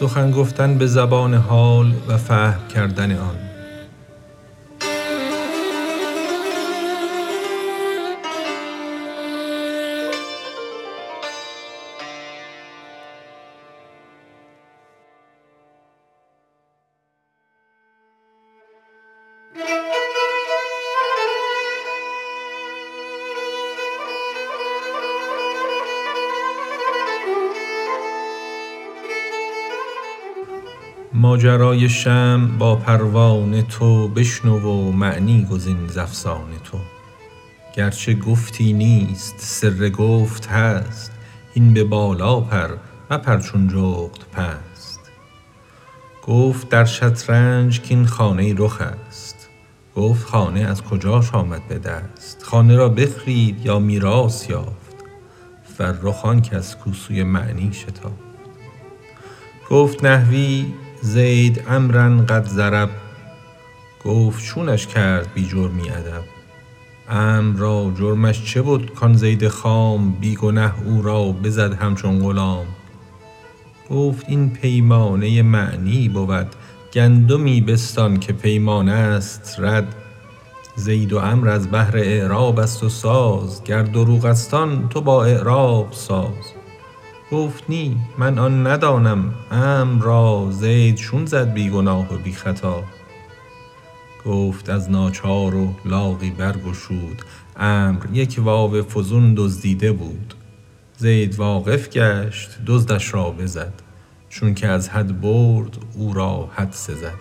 سخن گفتن به زبان حال و فهم کردن آن. ماجرای شمع با پروانه تو بشنو و معنی گزین ز افسانه تو. گرچه گفتی نیست سر گفت هست هین به بالا پر مپر چون جغد پست. گفت در شطرنج کاین خانه رخ است. گفت خانه از کجاش آمد به دست؟ خانه را بخرید یا میراث یافت؟ فرخ آن کس کو سوی معنی شتافت. گفت نحوی زید عمروا قد ضرب گفت چونش کرد بی جرمی ادب؟ عمرو را جرمش چه بد کان زید خام؟ بی گنه او را بزد همچون غلام؟ گفت این پیمانه معنی بود گندمی بستان که پیمانه ست رد. زید و عمرو از بهر اعراب است و ساز گر دروغ است آن تو با اعراب ساز. گفت نی من آن ندانم. عمرو را زید چون زد بی گناه و بی خطا. گفت از ناچار و لاغی برگشود. عمرو یک واو فزون دزدیده بود. زید واقف گشت دزدش را بزد. چونک از حد برد او را حد سزد.